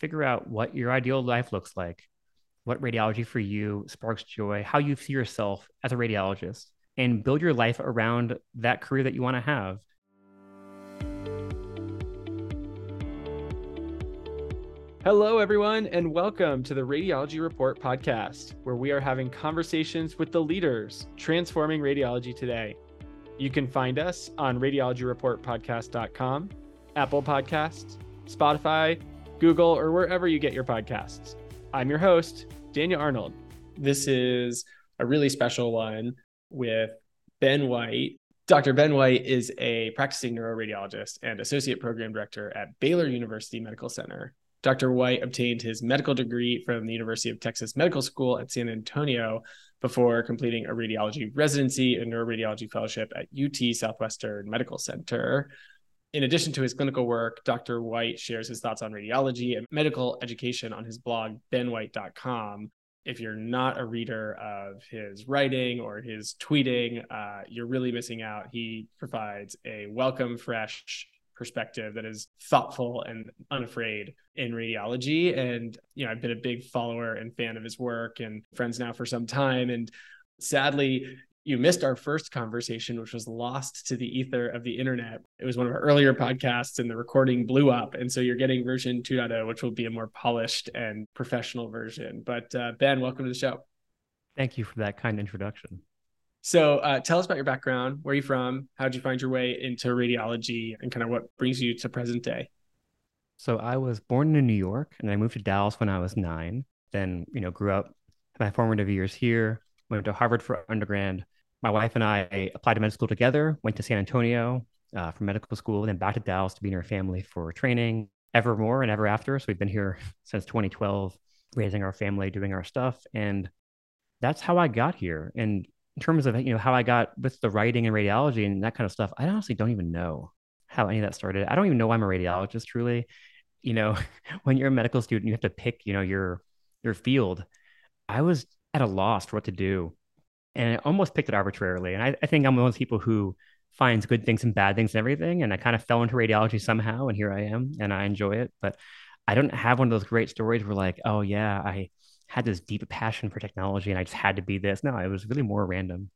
figure out what your ideal life looks like, what radiology for you sparks joy, how you see yourself as a radiologist, and build your life around that career that you want to have. Hello, everyone, and welcome to the Radiology Report podcast, where we are having conversations with the leaders transforming radiology today. You can find us on radiologyreportpodcast.com, Apple Podcasts, Spotify, Google, or wherever you get your podcasts. I'm your host, Daniel Arnold. This is a really special one with Ben White. Dr. Ben White is a practicing neuroradiologist and associate program director at Baylor University Medical Center. Dr. White obtained his medical degree from the University of Texas Medical School at San Antonio before completing a radiology residency and neuroradiology fellowship at UT Southwestern Medical Center. In addition to his clinical work, Dr. White shares his thoughts on radiology and medical education on his blog, benwhite.com. If you're not a reader of his writing or his tweeting, uh, you're really missing out. He provides a welcome, fresh, perspective that is thoughtful and unafraid in radiology. And, you know, I've been a big follower and fan of his work and friends now for some time. And sadly, you missed our first conversation, which was lost to the ether of the internet. It was one of our earlier podcasts, and the recording blew up. And so you're getting version 2.0, which will be a more polished and professional version. But uh, Ben, welcome to the show. Thank you for that kind introduction. So uh, tell us about your background. Where are you from? How did you find your way into radiology and kind of what brings you to present day? So I was born in New York and I moved to Dallas when I was nine. Then, you know, grew up my formative years here, went to Harvard for undergrad. My wife and I applied to medical school together, went to San Antonio uh, for medical school, then back to Dallas to be near our family for training evermore and ever after. So we've been here since 2012, raising our family, doing our stuff. And that's how I got here. And in terms of you know how I got with the writing and radiology and that kind of stuff, I honestly don't even know how any of that started. I don't even know why I'm a radiologist truly. You know, when you're a medical student, you have to pick, you know, your your field. I was at a loss for what to do. And I almost picked it arbitrarily. And I, I think I'm one of those people who finds good things and bad things and everything. And I kind of fell into radiology somehow, and here I am, and I enjoy it. But I don't have one of those great stories where like, oh yeah, I had this deep passion for technology and I just had to be this. No, it was really more random.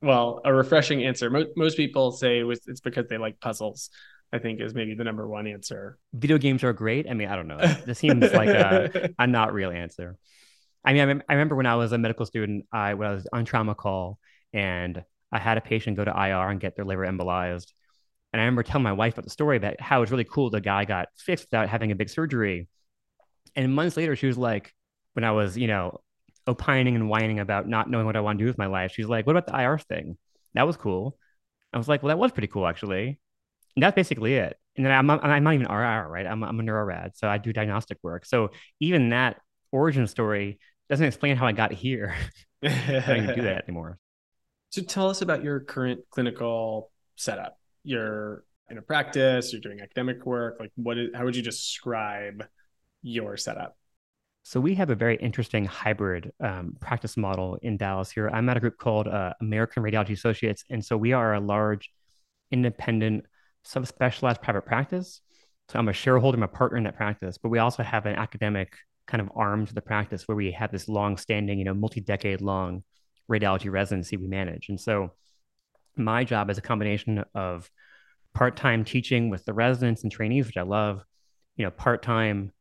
Well, a refreshing answer. Most, most people say it was, it's because they like puzzles. I think is maybe the number one answer. Video games are great. I mean, I don't know. This seems like a, a not real answer. I mean, I, I remember when I was a medical student, I was on trauma call and I had a patient go to IR and get their liver embolized. And I remember telling my wife about the story about how it was really cool the guy got fixed without having a big surgery. And months later, she was like, when I was, you know, opining and whining about not knowing what I want to do with my life, she's like, "What about the IR thing? That was cool." I was like, "Well, that was pretty cool, actually." And that's basically it. And then I'm I'm not even IR, right? I'm, I'm a neurorad, so I do diagnostic work. So even that origin story doesn't explain how I got here. I don't even do that anymore. So tell us about your current clinical setup. You're in a practice, you're doing academic work. Like, what is? How would you describe your setup? So we have a very interesting hybrid um, practice model in Dallas here. I'm at a group called uh, American Radiology Associates, and so we are a large, independent, subspecialized private practice. So I'm a shareholder, I'm a partner in that practice, but we also have an academic kind of arm to the practice where we have this long-standing, you know, multi-decade long radiology residency we manage. And so my job is a combination of part-time teaching with the residents and trainees, which I love, you know, part-time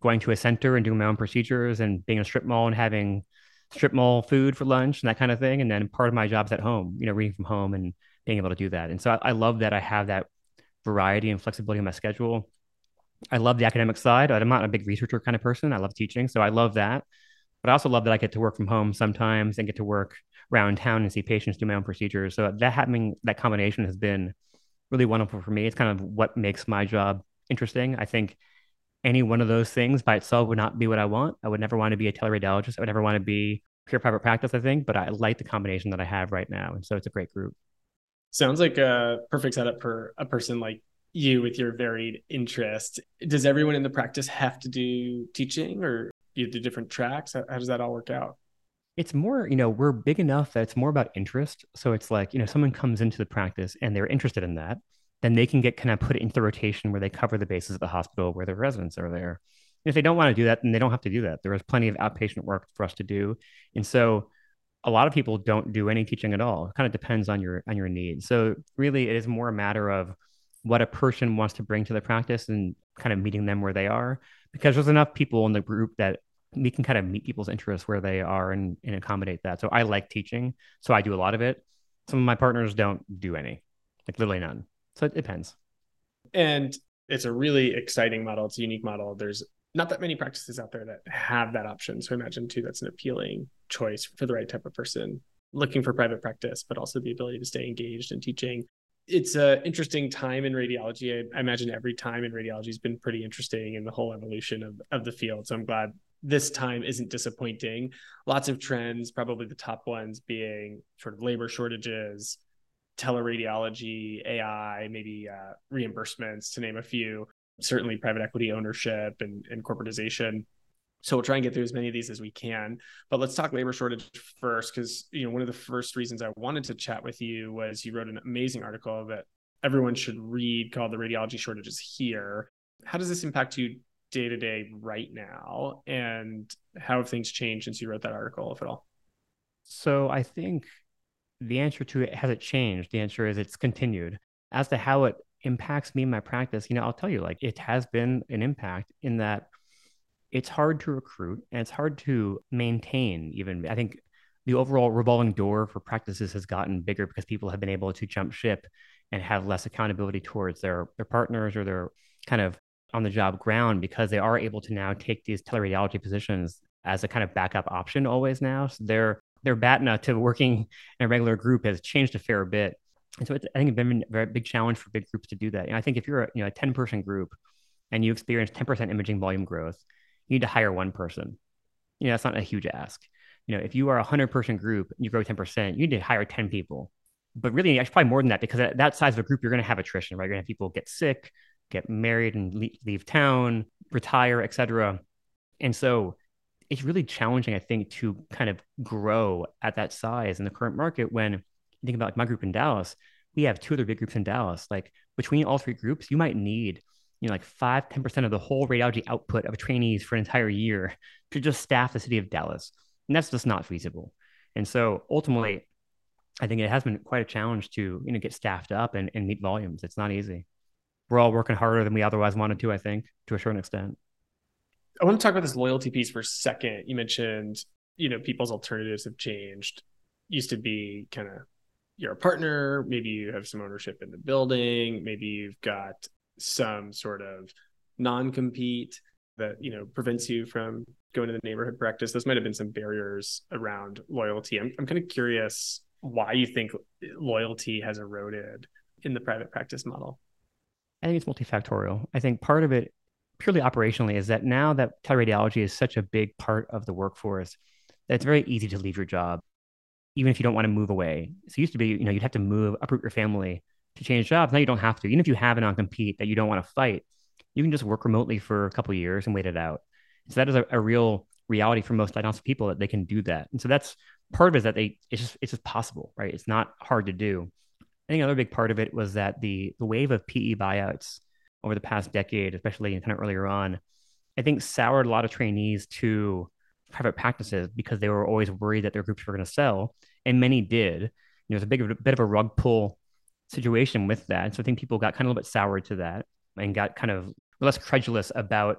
going to a center and doing my own procedures and being a strip mall and having strip mall food for lunch and that kind of thing. And then part of my job's at home, you know, reading from home and being able to do that. And so I, I love that I have that variety and flexibility in my schedule. I love the academic side. I'm not a big researcher kind of person. I love teaching. So I love that. But I also love that I get to work from home sometimes and get to work around town and see patients do my own procedures. So that having that combination has been really wonderful for me. It's kind of what makes my job interesting. I think any one of those things by itself would not be what I want. I would never want to be a teleradiologist. I would never want to be pure private practice, I think, but I like the combination that I have right now. And so it's a great group. Sounds like a perfect setup for a person like you with your varied interests. Does everyone in the practice have to do teaching or you do different tracks? How, how does that all work out? It's more, you know, we're big enough that it's more about interest. So it's like, you know, someone comes into the practice and they're interested in that then they can get kind of put into the rotation where they cover the bases of the hospital where the residents are there. if they don't want to do that, then they don't have to do that. There is plenty of outpatient work for us to do. And so a lot of people don't do any teaching at all. It kind of depends on your on your needs. So really it is more a matter of what a person wants to bring to the practice and kind of meeting them where they are because there's enough people in the group that we can kind of meet people's interests where they are and, and accommodate that. So I like teaching, so I do a lot of it. Some of my partners don't do any, like literally none. So it depends. And it's a really exciting model. It's a unique model. There's not that many practices out there that have that option. So I imagine too that's an appealing choice for the right type of person looking for private practice, but also the ability to stay engaged in teaching. It's an interesting time in radiology. I, I imagine every time in radiology has been pretty interesting in the whole evolution of, of the field. So I'm glad this time isn't disappointing. Lots of trends, probably the top ones being sort of labor shortages, teleradiology, AI, maybe uh, reimbursements, to name a few. Certainly, private equity ownership and, and corporatization. So we'll try and get through as many of these as we can. But let's talk labor shortage first, because you know one of the first reasons I wanted to chat with you was you wrote an amazing article that everyone should read called "The Radiology Shortages Here." How does this impact you day to day right now, and how have things changed since you wrote that article, if at all? So I think the answer to it has it changed. The answer is it's continued. As to how it impacts me in my practice, you know, I'll tell you, like it has been an impact in that it's hard to recruit and it's hard to maintain. Even I think the overall revolving door for practices has gotten bigger because people have been able to jump ship and have less accountability towards their their partners or their kind of on the job ground because they are able to now take these teleradiology positions as a kind of backup option always now. So their their BATNA to working in a regular group has changed a fair bit. And so I think it's been a very big challenge for big groups to do that. And I think if you're a, you know, a 10 person group and you experience 10% imaging volume growth, you need to hire one person. You know, that's not a huge ask. You know, if you are a 100 person group and you grow 10%, you need to hire 10 people. But really, actually, probably more than that because at that size of a group, you're going to have attrition, right? You're going to have people get sick, get married and leave, leave town, retire, etc. And so it's really challenging, I think, to kind of grow at that size in the current market when you think about like my group in Dallas, we have two other big groups in Dallas. Like between all three groups, you might need, you know, like five, 10% of the whole radiology output of trainees for an entire year to just staff the city of Dallas. And that's just not feasible. And so ultimately, I think it has been quite a challenge to, you know, get staffed up and, and meet volumes. It's not easy we're all working harder than we otherwise wanted to, I think, to a certain extent. I want to talk about this loyalty piece for a second. You mentioned, you know, people's alternatives have changed. Used to be kind of you're a partner, maybe you have some ownership in the building, maybe you've got some sort of non-compete that, you know, prevents you from going to the neighborhood practice. Those might have been some barriers around loyalty. I'm I'm kind of curious why you think loyalty has eroded in the private practice model. I think it's multifactorial. I think part of it, purely operationally, is that now that teleradiology is such a big part of the workforce, that it's very easy to leave your job, even if you don't want to move away. So it used to be, you know, you'd have to move, uproot your family to change jobs. Now you don't have to. Even if you have a non-compete that you don't want to fight, you can just work remotely for a couple years and wait it out. So that is a, a real reality for most diagnostic people that they can do that. And so that's part of it is that they it's just it's just possible, right? It's not hard to do. I think another big part of it was that the the wave of PE buyouts over the past decade, especially kind of earlier on, I think soured a lot of trainees to private practices because they were always worried that their groups were going to sell, and many did. You know, was a big bit of a rug pull situation with that. So I think people got kind of a little bit soured to that and got kind of less credulous about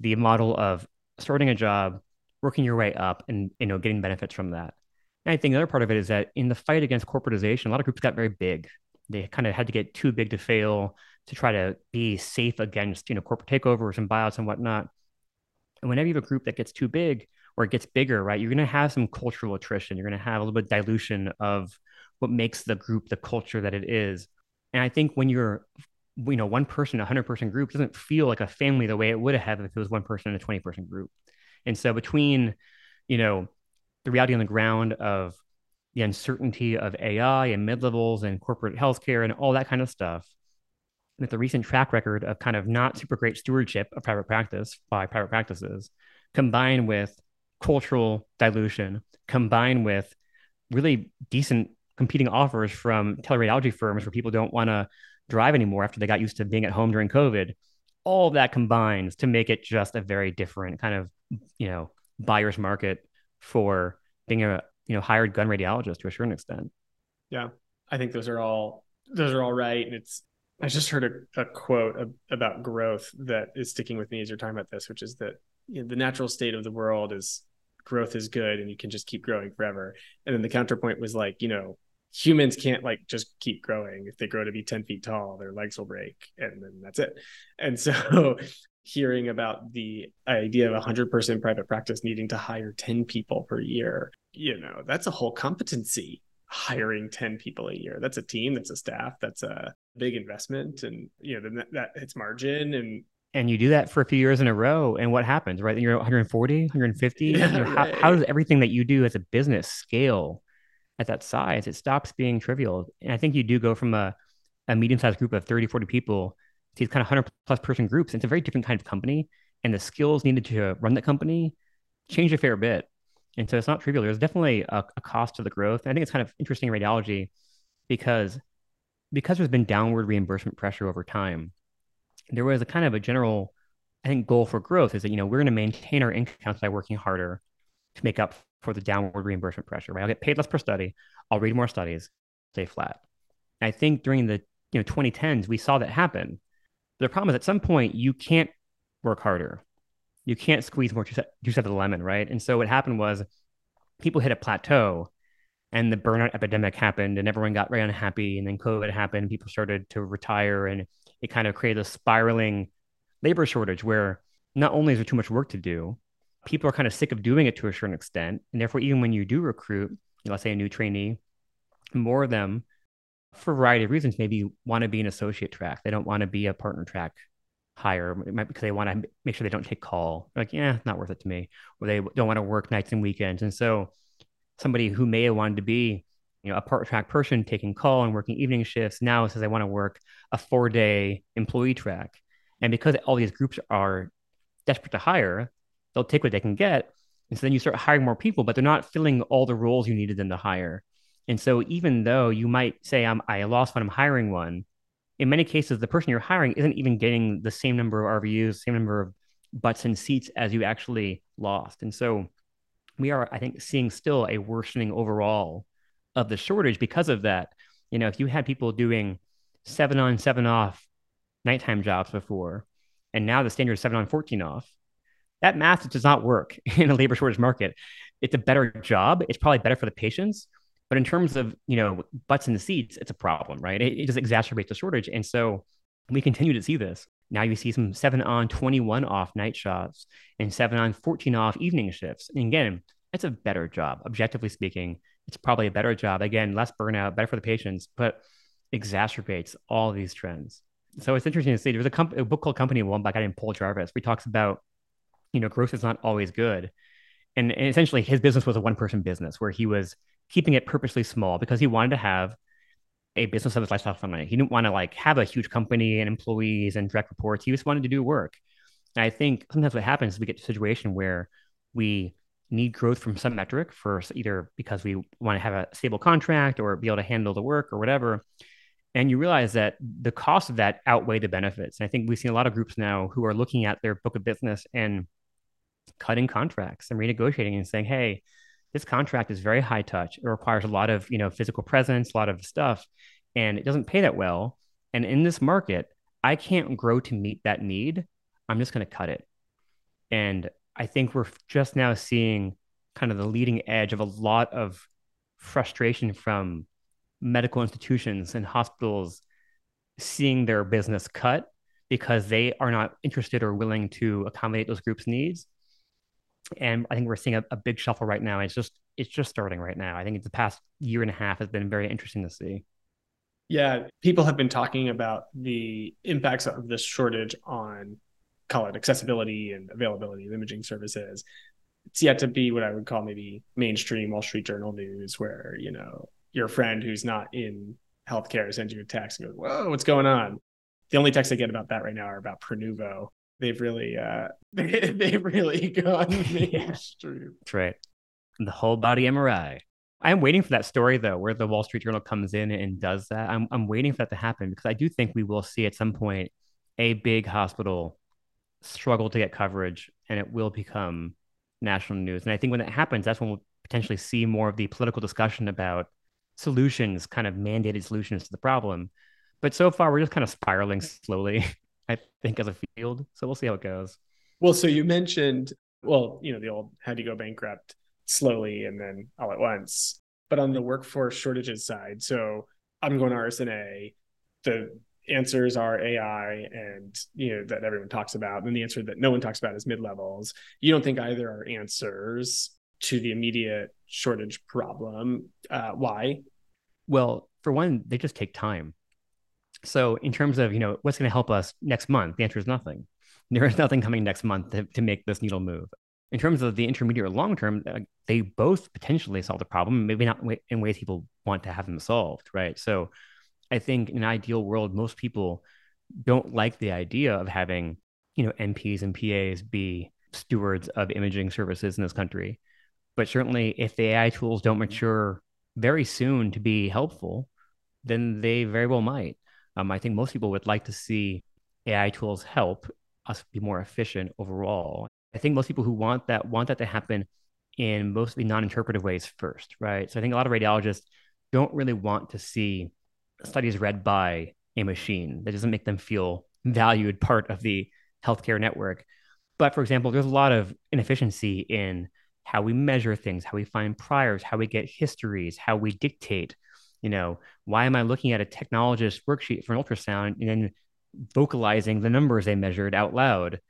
the model of starting a job, working your way up, and you know getting benefits from that. And I think the other part of it is that in the fight against corporatization, a lot of groups got very big. They kind of had to get too big to fail to try to be safe against, you know, corporate takeovers and buyouts and whatnot. And whenever you have a group that gets too big or it gets bigger, right, you're going to have some cultural attrition. You're going to have a little bit of dilution of what makes the group the culture that it is. And I think when you're, you know, one person, a hundred person group doesn't feel like a family the way it would have if it was one person in a 20 person group. And so between, you know, the reality on the ground of the uncertainty of AI and mid levels and corporate healthcare and all that kind of stuff, with the recent track record of kind of not super great stewardship of private practice by private practices, combined with cultural dilution, combined with really decent competing offers from teleradiology firms where people don't want to drive anymore after they got used to being at home during COVID. all that combines to make it just a very different kind of, you know, buyer's market for being a, you know, hired gun radiologist to a certain extent. Yeah. I think those are all those are all right. And it's I just heard a, a quote about growth that is sticking with me as you're talking about this, which is that you know, the natural state of the world is growth is good and you can just keep growing forever. And then the counterpoint was like, you know, humans can't like just keep growing. If they grow to be 10 feet tall, their legs will break and then that's it. And so hearing about the idea of a 100 person private practice needing to hire 10 people per year, you know, that's a whole competency hiring 10 people a year. That's a team, that's a staff, that's a big investment. And, you know, then that, that hits margin and and you do that for a few years in a row and what happens right then you're 140 150 yeah, you know, right. how, how does everything that you do as a business scale at that size it stops being trivial. And i think you do go from a, a medium-sized group of 30 40 people to these kind of 100 plus person groups. It's a very different kind of company and the skills needed to run the company change a fair bit. And so it's not trivial. There's definitely a, a cost to the growth. And i think it's kind of interesting in radiology because because there's been downward reimbursement pressure over time there was a kind of a general, I think, goal for growth is that, you know, we're going to maintain our income by working harder to make up for the downward reimbursement pressure, right? I'll get paid less per study. I'll read more studies, stay flat. And I think during the, you know, 2010s, we saw that happen. But the problem is at some point, you can't work harder. You can't squeeze more juice out of the lemon, right? And so what happened was people hit a plateau and the burnout epidemic happened and everyone got very unhappy and then covid happened people started to retire and it kind of created a spiraling labor shortage where not only is there too much work to do people are kind of sick of doing it to a certain extent. And therefore even when you do recruit you know, let's say a new trainee more of them for a variety of reasons maybe want to be an associate track. They don't want to be a partner track hire because they want to make sure they don't take call. Like yeah not worth it to me. Or they don't want to work nights and weekends. And so somebody who may have wanted to be you know a part track person taking call and working evening shifts now says i want to work a four day employee track. And because all these groups are desperate to hire they'll take what they can get. And so then you start hiring more people but they're not filling all the roles you needed them to hire. And so even though you might say I'm, i lost one i'm hiring one in many cases the person you're hiring isn't even getting the same number of rvus same number of butts and seats as you actually lost. And so we are, I think, seeing still a worsening overall of the shortage because of that. You know, if you had people doing seven on, seven off nighttime jobs before, and now the standard is seven on, 14 off, that math does not work in a labor shortage market. It's a better job. It's probably better for the patients. But in terms of, you know, butts in the seats, it's a problem, right? It, it just exacerbates the shortage. And so we continue to see this. Now you see some seven on 21 off night shots and seven on 14 off evening shifts. And again, it's a better job. Objectively speaking, it's probably a better job. Again, less burnout, better for the patients, but exacerbates all these trends. So it's interesting to see. There's a, comp- a book called Company One by a guy named Paul Jarvis. He talks about, you know, growth is not always good. And, and essentially his business was a one person business where he was keeping it purposely small because he wanted to have a business of his lifestyle family. He didn't want to like have a huge company and employees and direct reports. He just wanted to do work. And I think sometimes what happens is we get to a situation where we need growth from some metric for either because we want to have a stable contract or be able to handle the work or whatever. And you realize that the cost of that outweigh the benefits. And I think we've seen a lot of groups now who are looking at their book of business and cutting contracts and renegotiating and saying, hey, this contract is very high touch. It requires a lot of, you know, physical presence, a lot of stuff, and it doesn't pay that well. And in this market, I can't grow to meet that need. I'm just going to cut it. And I think we're just now seeing kind of the leading edge of a lot of frustration from medical institutions and hospitals seeing their business cut because they are not interested or willing to accommodate those groups' needs and I think we're seeing a, a, big shuffle right now. It's just it's just starting right now. I think the past year and a half has been very interesting to see. Yeah, people have been talking about the impacts of this shortage on call it accessibility and availability of imaging services. It's yet to be what I would call maybe mainstream Wall Street Journal news, where you know your friend who's not in healthcare sends you a text and goes, "Whoa, what's going on?" The only texts I get about that right now are about Prenuvo they've really uh they, they've really gone mainstream. That's right. The whole body MRI. I'm waiting for that story though, where the Wall Street Journal comes in and does that. I'm I'm waiting for that to happen because I do think we will see at some point a big hospital struggle to get coverage and it will become national news. And I think when that happens, that's when we'll potentially see more of the political discussion about solutions, kind of mandated solutions to the problem. But so far, we're just kind of spiraling slowly, I think, as a field. So we'll see how it goes. Well, so you mentioned, well, you know, the old how do you go bankrupt slowly and then all at once. But on the workforce shortages side, so I'm going to RSNA, the answers are AI and you know that everyone talks about, and the answer that no one talks about is mid levels. You don't think either are answers to the immediate shortage problem. Uh, why? Well, for one, they just take time. So, in terms of you know what's going to help us next month, the answer is nothing. There is nothing coming next month to, to make this needle move. In terms of the intermediate or long term, uh, they both potentially solve the problem, maybe not in ways people want to have them solved, right? So, I think in an ideal world, most people don't like the idea of having you know NPs and PAs be stewards of imaging services in this country. But certainly, if the AI tools don't mature very soon to be helpful, then they very well might. Um, I think most people would like to see AI tools help us be more efficient overall. I think most people who want that want that to happen in mostly non-interpretive ways first, right? So I think a lot of radiologists don't really want to see studies read by a machine. That doesn't make them feel valued part of the healthcare network. But for example, there's a lot of inefficiency in how we measure things, how we find priors, how we get histories, how we dictate. You know, why am I looking at a technologist worksheet for an ultrasound and then vocalizing the numbers they measured out loud?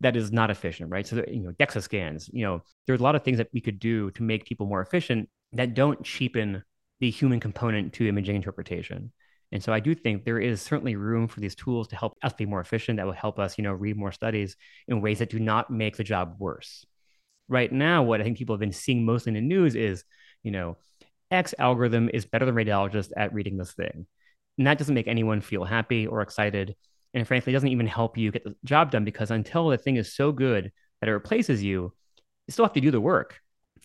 That is not efficient, right? So, you know, DEXA scans, you know, there's a lot of things that we could do to make people more efficient that don't cheapen the human component to imaging interpretation. And so I do think there is certainly room for these tools to help us be more efficient that will help us, you know, read more studies in ways that do not make the job worse right now, what I think people have been seeing mostly in the news is, you know, X algorithm is better than radiologist at reading this thing. And that doesn't make anyone feel happy or excited. And frankly, doesn't even help you get the job done because until the thing is so good that it replaces you, you still have to do the work.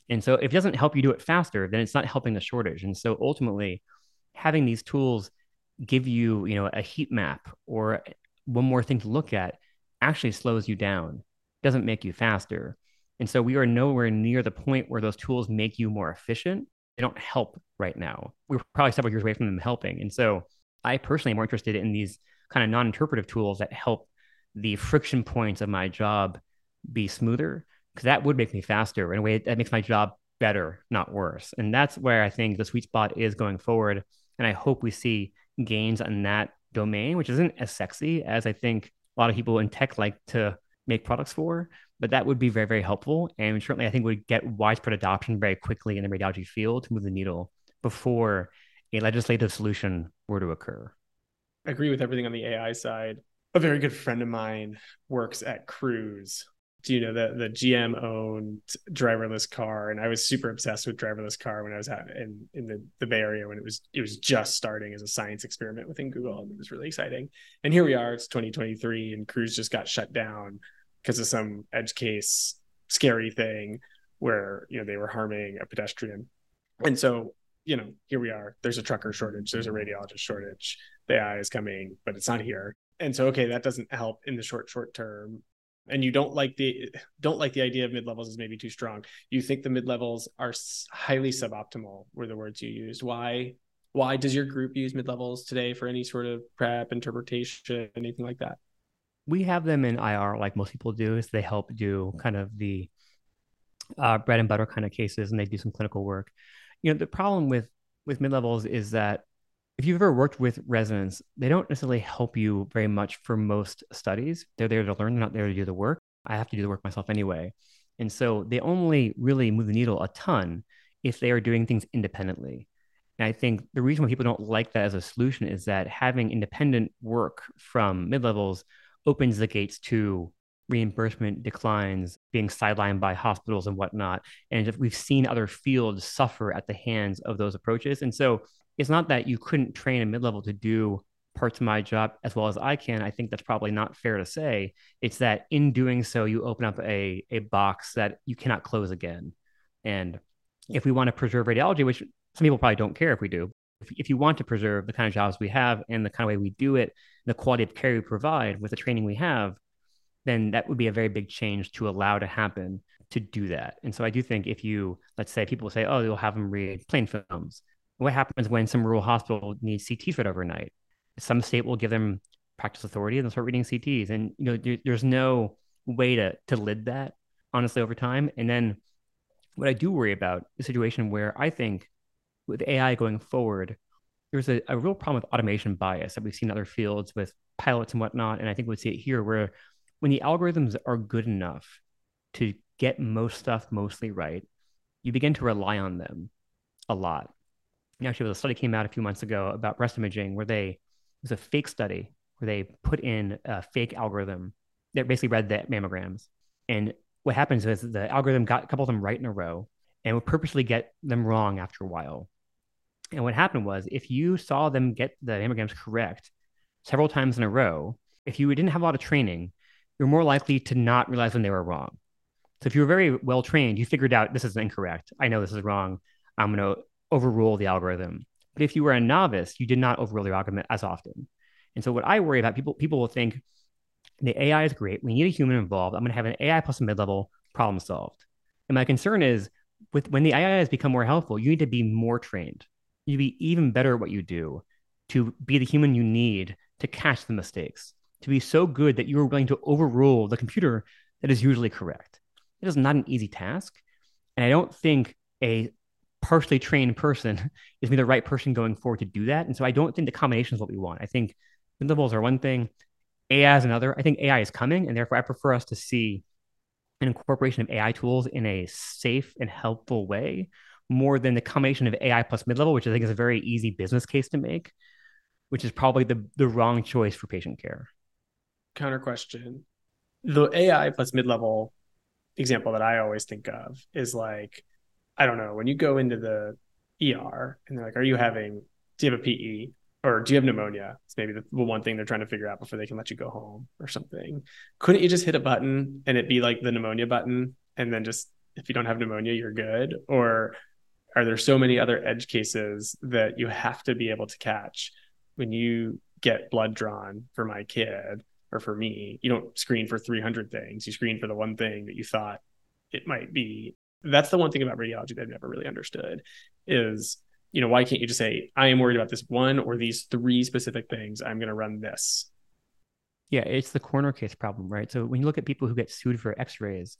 And so if it doesn't help you do it faster, then it's not helping the shortage. And so ultimately, having these tools give you, you know, a heat map or one more thing to look at actually slows you down, doesn't make you faster. And so we are nowhere near the point where those tools make you more efficient. They don't help right now. We're probably several years away from them helping. And so I personally am more interested in these kind of non interpretive tools that help the friction points of my job be smoother, because that would make me faster in a way that makes my job better, not worse. And that's where I think the sweet spot is going forward. And I hope we see gains on that domain, which isn't as sexy as I think a lot of people in tech like to make products for but that would be very, very helpful. And certainly, I think would get widespread adoption very quickly in the radiology field to move the needle before a legislative solution were to occur. I agree with everything on the AI side. A very good friend of mine works at Cruise. You know the the GM owned driverless car? And I was super obsessed with driverless car when I was at, in in the, the Bay Area when it was it was just starting as a science experiment within Google, and it was really exciting. And here we are, it's 2023, and Cruise just got shut down because of some edge case scary thing where you know they were harming a pedestrian and so you know here we are there's a trucker shortage there's a radiologist shortage the ai is coming but it's not here and so okay that doesn't help in the short short term and you don't like the don't like the idea of mid levels is maybe too strong. You think the mid levels are highly suboptimal were the words you used. Why why does your group use mid levels today for any sort of prep interpretation anything like that? We have them in IR like most people do, is they help do kind of the uh, bread and butter kind of cases, and they do some clinical work. You know, the problem with with mid levels is that if you've ever worked with residents, they don't necessarily help you very much for most studies. They're there to learn, they're not there to do the work. I have to do the work myself anyway. And so they only really move the needle a ton if they are doing things independently. And I think the reason why people don't like that as a solution is that having independent work from mid levels opens the gates to reimbursement declines, being sidelined by hospitals and whatnot. And we've seen other fields suffer at the hands of those approaches. And so it's not that you couldn't train a mid level to do parts of my job as well as I can. I think that's probably not fair to say. It's that in doing so, you open up a, a box that you cannot close again. And if we want to preserve radiology, which some people probably don't care if we do, if, if you want to preserve the kind of jobs we have and the kind of way we do it, the quality of care we provide with the training we have, then that would be a very big change to allow to happen to do that. And so I do think if you, let's say, people say, oh, you'll have them read plain films. What happens when some rural hospital needs CTs read overnight? Some state will give them practice authority and they'll start reading CTs. And you know, there, there's no way to to lid that honestly over time. And then what I do worry about is a situation where I think with AI going forward, there's a, a real problem with automation bias that we've seen in other fields with pilots and whatnot. And I think we see it here where when the algorithms are good enough to get most stuff mostly right, you begin to rely on them a lot. Actually, a study came out a few months ago about breast imaging where they, it was a fake study where they put in a fake algorithm that basically read the mammograms. And what happens is the algorithm got a couple of them right in a row and would purposely get them wrong after a while. And what happened was if you saw them get the mammograms correct several times in a row, if you didn't have a lot of training, you're more likely to not realize when they were wrong. So if you were very well trained, you figured out this is incorrect. I know this is wrong. I'm going to overrule the algorithm. But if you were a novice, you did not overrule the algorithm as often. And so what I worry about, people people will think the AI is great. We need a human involved. I'm going to have an AI plus a mid-level problem solved. And my concern is with when the AI has become more helpful, you need to be more trained. You be even better at what you do to be the human you need to catch the mistakes, to be so good that you are willing to overrule the computer that is usually correct. It is not an easy task. And I don't think a partially trained person is me the right person going forward to do that. And so I don't think the combination is what we want. I think levels are one thing, AI is another. I think AI is coming, and therefore I prefer us to see an incorporation of AI tools in a safe and helpful way more than the combination of AI plus mid level, which I think is a very easy business case to make, which is probably the, the wrong choice for patient care. Counter question The AI plus mid level example that I always think of is like, I don't know, when you go into the ER and they're like, Are you having, do you have a PE? Or do you have pneumonia? It's maybe the, the one thing they're trying to figure out before they can let you go home or something. Couldn't you just hit a button and it be like the pneumonia button? And then just, if you don't have pneumonia, you're good? Or are there so many other edge cases that you have to be able to catch when you get blood drawn for my kid or for me? You don't screen for 300 things, you screen for the one thing that you thought it might be. That's the one thing about radiology that I've never really understood is you know, why can't you just say, I am worried about this one or these three specific things. I'm going to run this. Yeah, it's the corner case problem, right? So when you look at people who get sued for x-rays,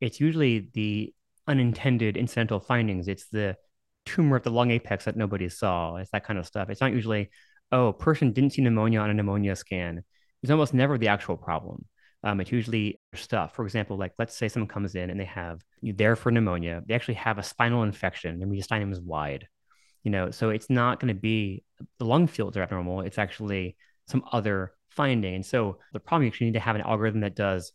it's usually the unintended incidental findings. It's the tumor at the lung apex that nobody saw. It's that kind of stuff. It's not usually, oh, person didn't see pneumonia on a pneumonia scan. It's almost never the actual problem. Um, it's usually stuff. For example, like let's say someone comes in and they have you there for pneumonia. They actually have a spinal infection. Their mediastinum is wide you know so it's not going to be the lung fields are abnormal it's actually some other finding and so the problem is you need to have an algorithm that does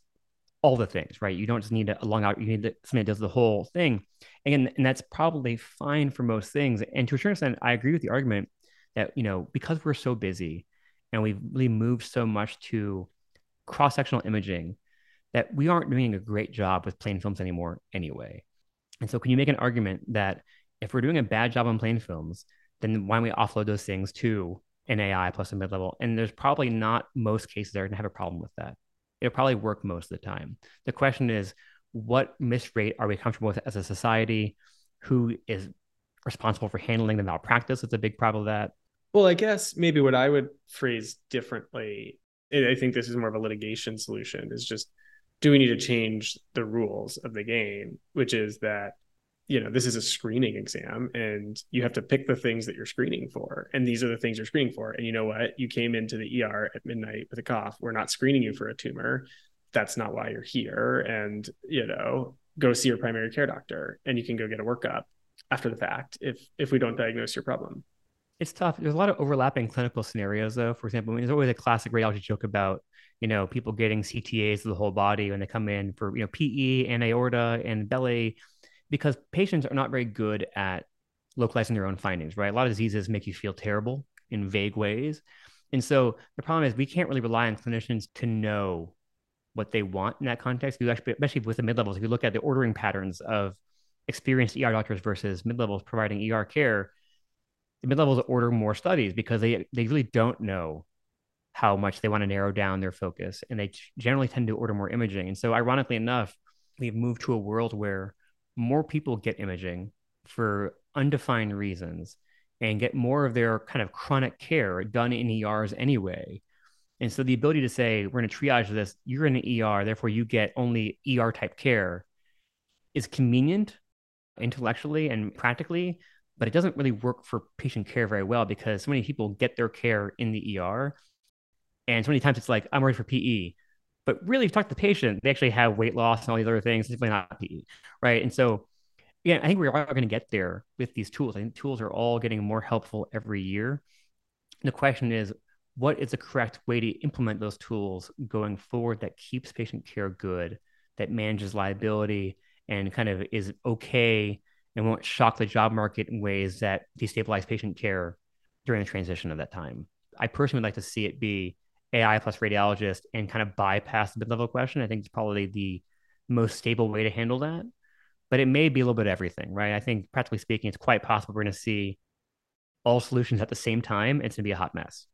all the things right you don't just need a lung out you need something that does the whole thing and, and that's probably fine for most things and to a certain extent i agree with the argument that you know because we're so busy and we've really moved so much to cross-sectional imaging that we aren't doing a great job with plain films anymore anyway and so can you make an argument that if we're doing a bad job on plain films, then why don't we offload those things to an AI plus a mid level? And there's probably not most cases that are going to have a problem with that. It'll probably work most of the time. The question is, what miss rate are we comfortable with as a society? Who is responsible for handling the malpractice? It's a big problem that. Well, I guess maybe what I would phrase differently, I think this is more of a litigation solution, is just do we need to change the rules of the game, which is that you know this is a screening exam and you have to pick the things that you're screening for. And these are the things you're screening for. And you know what? You came into the er at midnight with a cough. We're not screening you for a tumor. That's not why you're here. And you know go see your primary care doctor and you can go get a workup after the fact if if we don't diagnose your problem it's tough there's a lot of overlapping clinical scenarios though for example I mean, there's always a classic radiology joke about you know people getting ctas of the whole body when they come in for you know pe and aorta and belly because patients are not very good at localizing their own findings, right? A lot of diseases make you feel terrible in vague ways. And so the problem is we can't really rely on clinicians to know what they want in that context. especially with the mid levels, if you look at the ordering patterns of experienced ER doctors versus mid levels providing ER care, the mid levels order more studies because they they really don't know how much they want to narrow down their focus, and they generally tend to order more imaging. And so, ironically enough, we've moved to a world where more people get imaging for undefined reasons and get more of their kind of chronic care done in ERs anyway. And so the ability to say, we're going to triage this, you're in an ER, therefore you get only ER type care is convenient intellectually and practically, but it doesn't really work for patient care very well because so many people get their care in the ER. And so many times it's like, I'm ready for PE. But really, if you talk to the patient, they actually have weight loss and all these other things. It's simply not PE, right? And so, yeah, I think we are going to get there with these tools. I think tools are all getting more helpful every year. The question is, what is the correct way to implement those tools going forward that keeps patient care good, that manages liability, and kind of is okay and won't shock the job market in ways that destabilize patient care during the transition of that time? I personally would like to see it be AI plus radiologist and kind of bypass the mid level question. I think it's probably the most stable way to handle that. But it may be a little bit of everything, right? I think practically speaking, it's quite possible we're going to see all solutions at the same time. It's going to be a hot mess.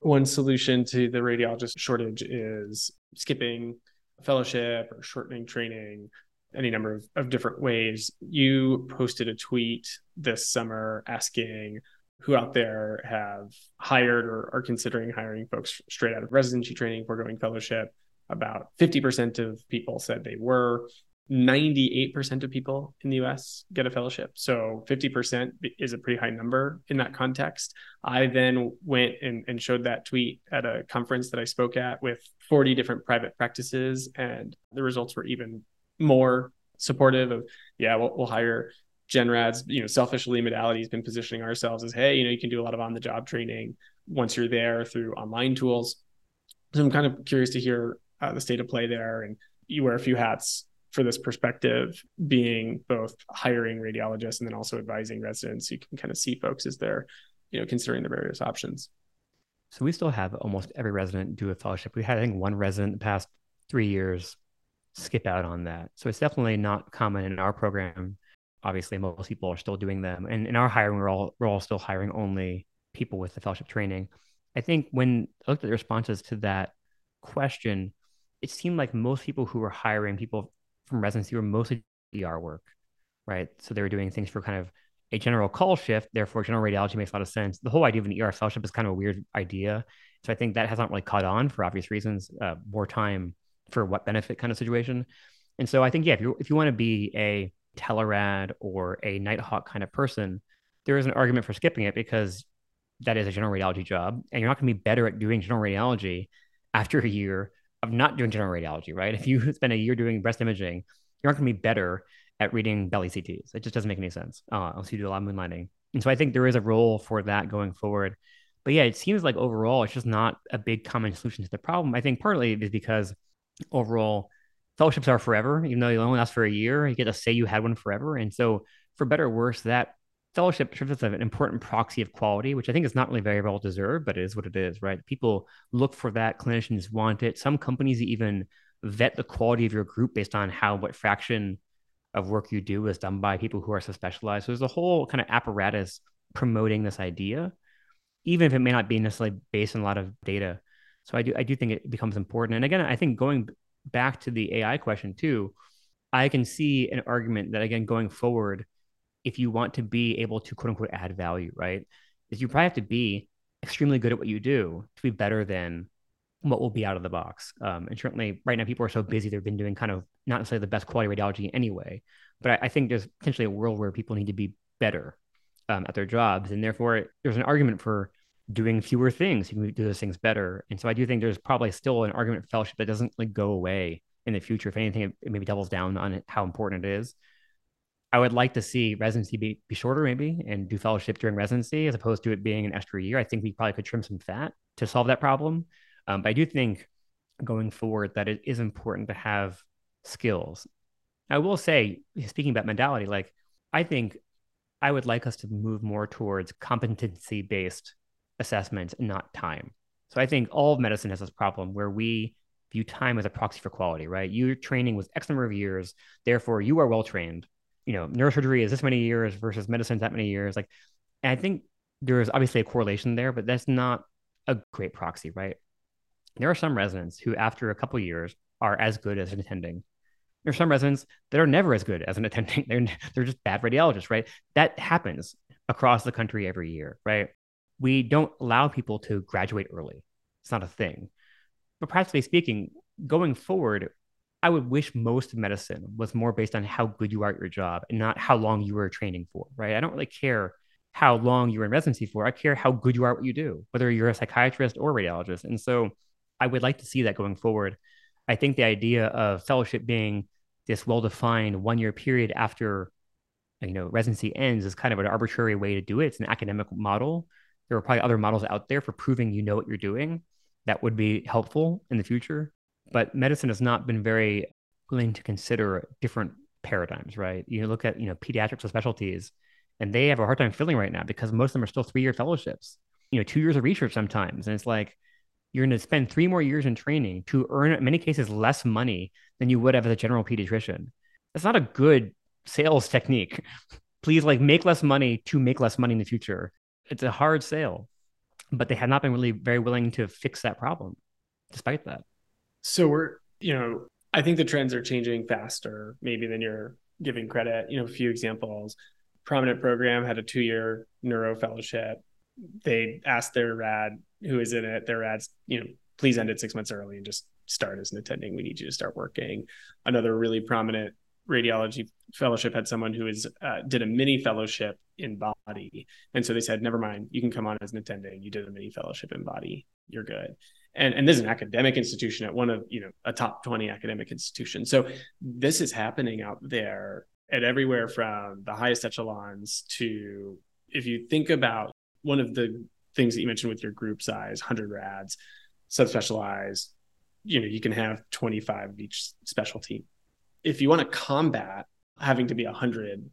One solution to the radiologist shortage is skipping fellowship or shortening training, any number of, of different ways. You posted a tweet this summer asking who out there have hired or are considering hiring folks straight out of residency training, foregoing fellowship. About 50% of people said they were. 98% of people in the US get a fellowship. So 50% is a pretty high number in that context. I then went and, and showed that tweet at a conference that I spoke at with 40 different private practices, and the results were even more supportive of, yeah, we'll, we'll hire Genrad's, you know, selfishly Medality has been positioning ourselves as, hey, you know, you can do a lot of on the job training once you're there through online tools. So I'm kind of curious to hear uh, the state of play there. And you wear a few hats for this perspective, being both hiring radiologists and then also advising residents. You can kind of see folks as they're, you know, considering the various options. So we still have almost every resident do a fellowship. We had, I think, one resident the past three years skip out on that. So it's definitely not common in our program obviously most people are still doing them. And in our hiring, we're all we're all still hiring only people with the fellowship training. I think when I looked at the responses to that question, it seemed like most people who were hiring people from residency were mostly ER work, right? So they were doing things for kind of a general call shift. Therefore, general radiology makes a lot of sense. The whole idea of an ER fellowship is kind of a weird idea. So I think that hasn't really caught on for obvious reasons. Uh, more time for what benefit kind of situation. And so I think yeah, if you if you want to be a Telerad or a Nighthawk kind of person, there is an argument for skipping it because that is a general radiology job, and you're not going to be better at doing general radiology after a year of not doing general radiology, right? If you spend a year doing breast imaging, you're not going to be better at reading belly CTs. It just doesn't make any sense uh, unless you do a lot of moonlighting. And so I think there is a role for that going forward. But yeah, it seems like overall it's just not a big common solution to the problem. I think partly is because overall fellowships are forever, even though you only last for a year. You get to say you had one forever. And so, for better or worse, that fellowship serves as an important proxy of quality, which I think is not really very well deserved, but it is what it is, right? People look for that, clinicians want it. Some companies even vet the quality of your group based on how what fraction of work you do is done by people who are so specialized. So there's a whole kind of apparatus promoting this idea, even if it may not be necessarily based on a lot of data. So I do I do think it becomes important. And again, I think going back to the AI question too, I can see an argument that again going forward, if you want to be able to quote unquote add value, right, is you probably have to be extremely good at what you do to be better than what will be out of the box. Um, and certainly right now people are so busy they've been doing kind of not necessarily the best quality radiology anyway. But I, I think there's potentially a world where people need to be better um, at their jobs, and therefore there's an argument for doing fewer things. You can do those things better. And so I do think there's probably still an argument fellowship that doesn't like go away in the future. If anything, it, maybe doubles down on how important it is. I would like to see residency be, be shorter, maybe, and do fellowship during residency as opposed to it being an extra year. I think we probably could trim some fat to solve that problem. Um, but I do think going forward that it is important to have skills. I will say, speaking about Medality, like I think I would like us to move more towards competency based assessments not time. So I think all of medicine has this problem where we view time as a proxy for quality, right? Your training was X number of years, therefore you are well trained. You know, neurosurgery is this many years versus medicine that many years. Like, and I think there is obviously a correlation there, but that's not a great proxy, right? There are some residents who, after a couple years, are as good as an attending. There are some residents that are never as good as an attending. They're they're just bad radiologists, right? That happens across the country every year, right? We don't allow people to graduate early. It's not a thing. But practically speaking, going forward, I would wish most of medicine was more based on how good you are at your job and not how long you were training for, right? I don't really care how long you were in residency for. I care how good you are at what you do, whether you're a psychiatrist or radiologist. And so I would like to see that going forward. I think the idea of fellowship being this well-defined one-year period after you know residency ends is kind of an arbitrary way to do it. It's an academic model. There are probably other models out there for proving you know what you're doing that would be helpful in the future. But medicine has not been very willing to consider different paradigms, right? You look at, you know, pediatrics or specialties, and they have a hard time filling right now because most of them are still three-year fellowships, you know, two years of research sometimes. And it's like you're going to spend three more years in training to earn, in many cases, less money than you would have as a general pediatrician. That's not a good sales technique. Please, like, make less money to make less money in the future. It's a hard sale but they have not been really very willing to fix that problem despite that. So we're, you know, I think the trends are changing faster maybe than you're giving credit. You know, a few examples. Prominent program had a two-year neuro fellowship. They asked their rad who is in it, their rads, you know, please end it six months early and just start as an attending. We need you to start working. Another really prominent radiology fellowship had someone who is uh, did a mini fellowship in body. And so they said never mind. You can come on as an attending you did a mini fellowship in body. You're good. And and this is an academic institution at one of you know a top 20 academic institution so this is happening out there at everywhere from the highest echelons to if you think about one of the things that you mentioned with your group size 100 rads subspecialized you know you can have 25 of each specialty. If you want to combat having to be 100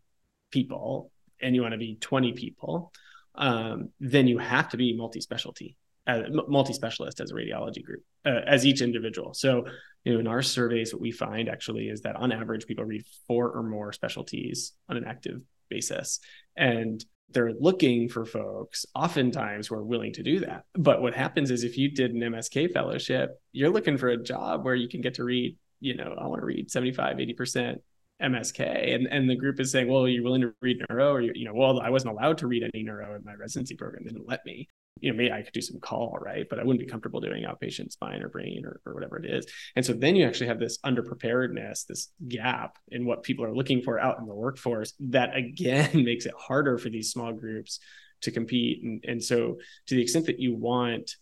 people and you want to be 20 people um, then you have to be multi-specialty uh, multi-specialist as a radiology group uh, as each individual. So you know in our surveys what we find actually is that on average people read four or more specialties on an active basis. And they're looking for folks oftentimes who are willing to do that. But what happens is if you did an msk fellowship you're looking for a job where you can get to read you know, I want to read 75, 80% MSK. And, and the group is saying, well, you're willing to read neuro or, you, you know, well, I wasn't allowed to read any neuro in my residency program. They didn't let me, you know, maybe I could do some call, right. But I wouldn't be comfortable doing outpatient spine or brain or, or whatever it is. And so then you actually have this underpreparedness, this gap in what people are looking for out in the workforce that again makes it harder for these small groups to compete. And, and so to the extent that you want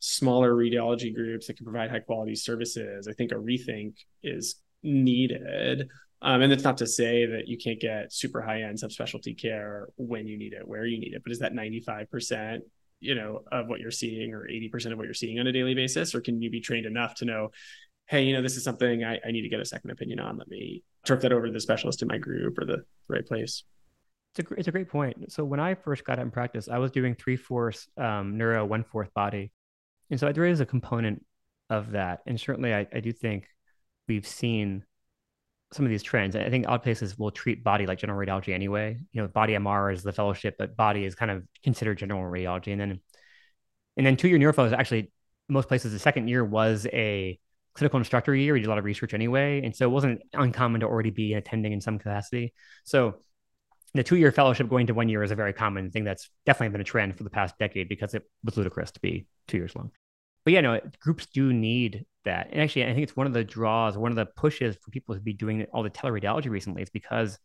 smaller radiology groups that can provide high quality services, I think a rethink is needed. Um, and that's not to say that you can't get super high end subspecialty care when you need it, where you need it, but is that 95%, you know, of what you're seeing or 80% of what you're seeing on a daily basis? Or can you be trained enough to know, hey, you know, this is something I, I need to get a second opinion on. Let me turf that over to the specialist in my group or the right place. It's a, it's a great point. So when I first got in practice, I was doing three fourths um, neuro, one fourth body. And so there is a component of that. And certainly I, I do think we've seen some of these trends. I think odd places will treat body like general radiology anyway. You know, body MR is the fellowship, but body is kind of considered general radiology. And then and then two-year neuro fellows actually most places the second year was a clinical instructor year. We did a lot of research anyway. And so it wasn't uncommon to already be attending in some capacity. So the two-year fellowship going to one year is a very common thing that's definitely been a trend for the past decade because it was ludicrous to be two years long but yeah, no, groups do need that. And actually, I think it's one of the draws, one of the pushes for people to be doing all the teleradiology recently. It's because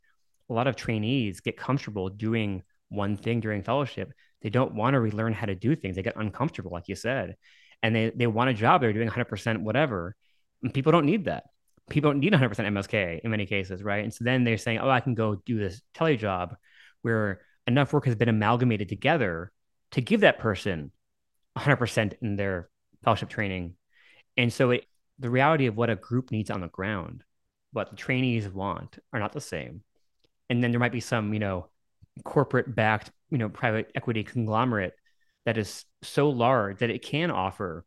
a lot of trainees get comfortable doing one thing during fellowship. They don't want to relearn how to do things. They get uncomfortable, like you said, and they they want a job. They're doing 100% whatever. And people don't need that. People don't need 100% MSK in many cases, right? And so then they're saying, oh, I can go do this tele job where enough work has been amalgamated together to give that person 100% in their fellowship training. And so it, the reality of what a group needs on the ground, what the trainees want are not the same. And then there might be some, you know, corporate backed, you know, private equity conglomerate that is so large that it can offer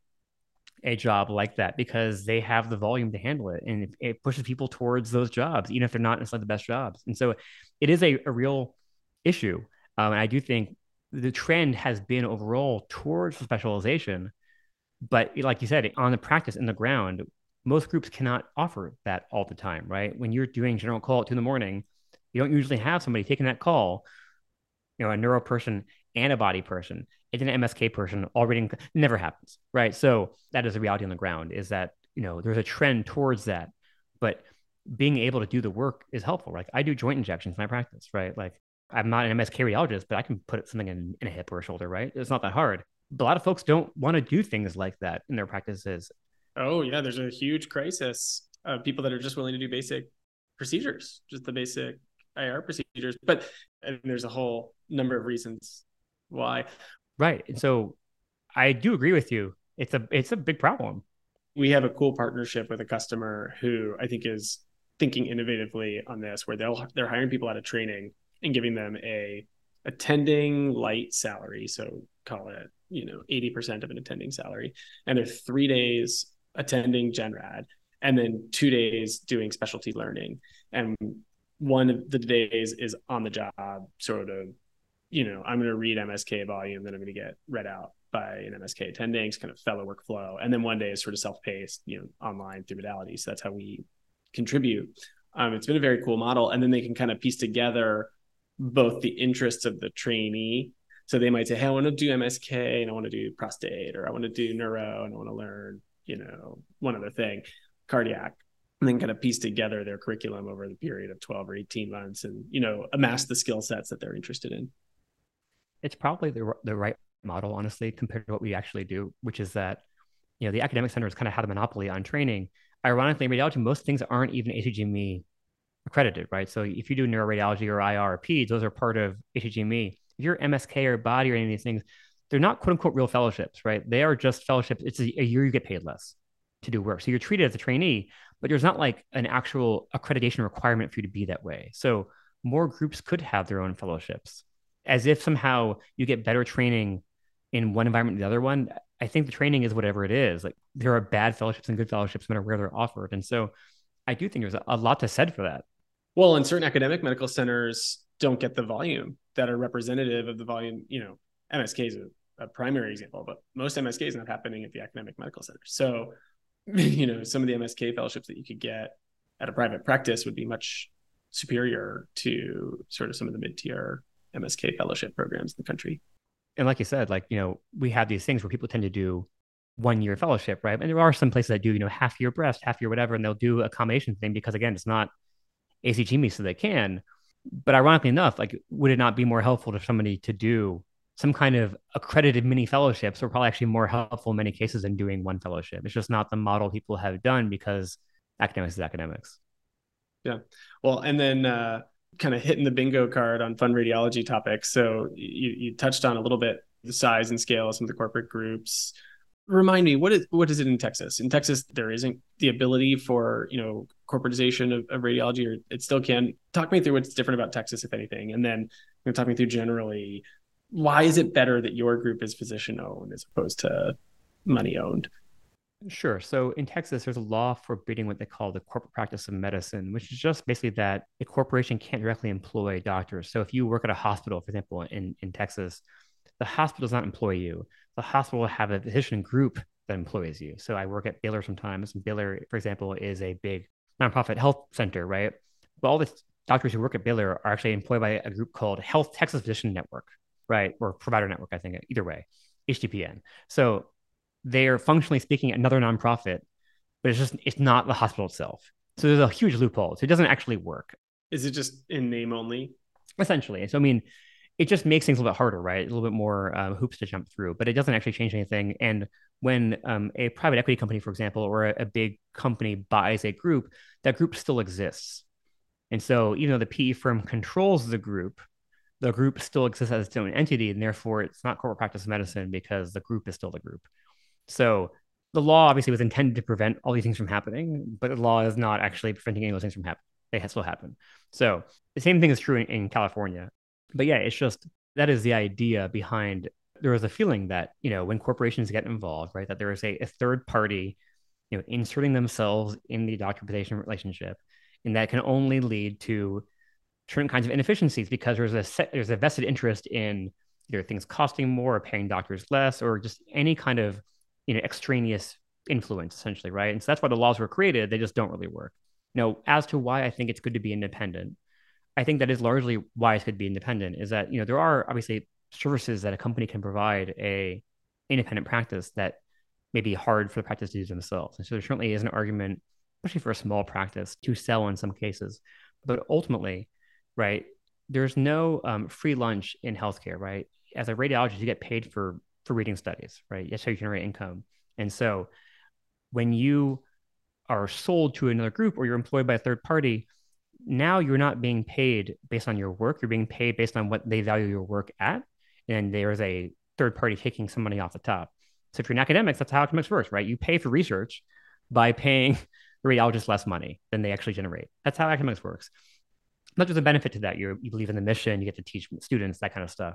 a job like that because they have the volume to handle it and it pushes people towards those jobs, even if they're not necessarily the best jobs. And so it is a, a real issue. Um, and I do think the trend has been overall towards specialization. But like you said, on the practice in the ground, most groups cannot offer that all the time, right? When you're doing general call at two in the morning, you don't usually have somebody taking that call, you know, a neuro person and a body person, and an MSK person already never happens, right? So that is the reality on the ground is that, you know, there's a trend towards that. But being able to do the work is helpful. Like I do joint injections in my practice, right? Like I'm not an MSK radiologist, but I can put something in, in a hip or a shoulder, right? It's not that hard. A lot of folks don't want to do things like that in their practices. Oh yeah, there's a huge crisis of people that are just willing to do basic procedures, just the basic IR procedures. But and there's a whole number of reasons why. Right. And so I do agree with you. It's a it's a big problem. We have a cool partnership with a customer who I think is thinking innovatively on this, where they'll they're hiring people out of training and giving them a attending light salary. So call it, you know, 80% of an attending salary. And they're three days attending GenRad and then two days doing specialty learning. And one of the days is on the job, sort of, you know, I'm going to read MSK volume, then I'm going to get read out by an MSK attending, it's kind of fellow workflow. And then one day is sort of self-paced, you know, online through Medality. So that's how we contribute. Um, it's been a very cool model. And then they can kind of piece together both the interests of the trainee. So they might say, Hey, I want to do MSK and I want to do prostate, or I want to do neuro and I want to learn, you know, one other thing, cardiac. And then kind of piece together their curriculum over the period of 12 or 18 months and, you know, amass the skill sets that they're interested in. It's probably the, the right model, honestly, compared to what we actually do, which is that, you know, the academic centers kind of had a monopoly on training. Ironically, in radiology, most things aren't even ACGME accredited, right? So if you do neuroradiology or IR or PEDS, those are part of ACGME. If you're MSK or body or any of these things, they're not quote unquote real fellowships, right? They are just fellowships. It's a, year you get paid less to do work. So you're treated as a trainee, but there's not like an actual accreditation requirement for you to be that way. So more groups could have their own fellowships as if somehow you get better training in one environment than the other one. I think the training is whatever it is. Like there are bad fellowships and good fellowships no matter where they're offered. And so I do think there's a lot to said for that. Well, and certain academic medical centers don't get the volume that are representative of the volume. You know, MSK is a, a primary example, but most MSK is not happening at the academic medical center. So, you know, some of the MSK fellowships that you could get at a private practice would be much superior to sort of some of the mid-tier MSK fellowship programs in the country. And like you said, like, you know, we have these things where people tend to do one year fellowship, right? And there are some places that do, you know, half year breast, half year whatever, and they'll do a combination thing because again, it's not ACG so they can. But ironically enough, like, would it not be more helpful to somebody to do some kind of accredited mini fellowships or probably actually more helpful in many cases than doing one fellowship? It's just not the model people have done because academics is academics. Yeah. Well, and then uh, kind of hitting the bingo card on fun radiology topics. So you, you touched on a little bit the size and scale of some of the corporate groups, remind me what is what is it in Texas? In Texas, there isn't the ability for you know corporatization of, of radiology, or it still can. Talk me through what's different about Texas, if anything, and then you know, talk me through generally why is it better that your group is physician owned as opposed to money owned? Sure. So in Texas, there's a law forbidding what they call the corporate practice of medicine, which is just basically that a corporation can't directly employ doctors. So if you work at a hospital, for example, in, in Texas, the hospital does not employ you. The hospital will have a physician group that employs you. So I work at Baylor sometimes. Baylor, for example, is a big nonprofit health center, right? But all the doctors who work at Baylor are actually employed by a group called Health Texas Physician Network, right? Or Provider Network, I think, either way, HTPN. So they are functionally speaking another nonprofit, but it's just, it's not the hospital itself. So there's a huge loophole. So it doesn't actually work. Is it just in name only? Essentially. So, I mean, it just makes things a little bit harder, right? A little bit more um, hoops to jump through, but it doesn't actually change anything. And when um, a private equity company, for example, or a, a, big company buys a group, that group still exists. And so, even though the PE firm controls the group, the group still exists as its own entity, and therefore it's not corporate practice of medicine because the group is still the group. So, the law obviously was intended to prevent all these things from happening, but the law is not actually preventing any of those things from happening. They still happen. So, the same thing is true in, in California but yeah, it's just that is the idea behind there was a feeling that, you know, when corporations get involved, right, that there is a, a third party, you know, inserting themselves in the patient relationship. And that can only lead to certain kinds of inefficiencies because there's a set, there's a vested interest in either things costing more or paying doctors less or just any kind of you know extraneous influence essentially right and so that's why the laws were created they just don't really work now as to why i think it's good to be independent i think that is largely why good to be independent is that you know there are obviously services that a company can provide a independent practice that may be hard for the practice to do themselves. And so there certainly is an argument especially for a small practice to sell in some cases. But ultimately right there's no um, free lunch in healthcare right? As a radiologist you get paid for for reading studies right? That's how you generate income. And so when you are sold to another group or you're employed by a third party, now you're not being paid based on your work. You're being paid based on what they value your work at. And there's a third party taking some money off the top. So if you're an academic, that's how academics works, right? You pay for research by paying the less money than they actually generate. That's how academics works. Not just a benefit to that. you you believe in the mission, you get to teach students, that kind of stuff.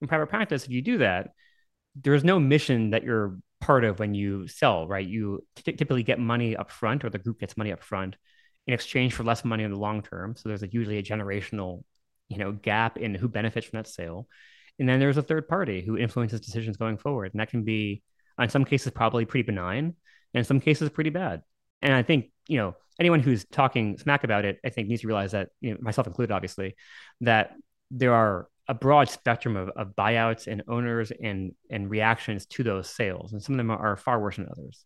In private practice, if you do that, there's no mission that you're part of when you sell, right? You t- typically get money up front, or the group gets money up front in exchange for less money in the long term. So there's a, usually a generational, you know, gap in who benefits from that sale. And then there's a third party who influences decisions going forward, and that can be, in some cases, probably pretty benign, and in some cases, pretty bad. And I think you know anyone who's talking smack about it, I think needs to realize that, you know, myself included, obviously, that there are a broad spectrum of, of buyouts and owners and and reactions to those sales, and some of them are far worse than others.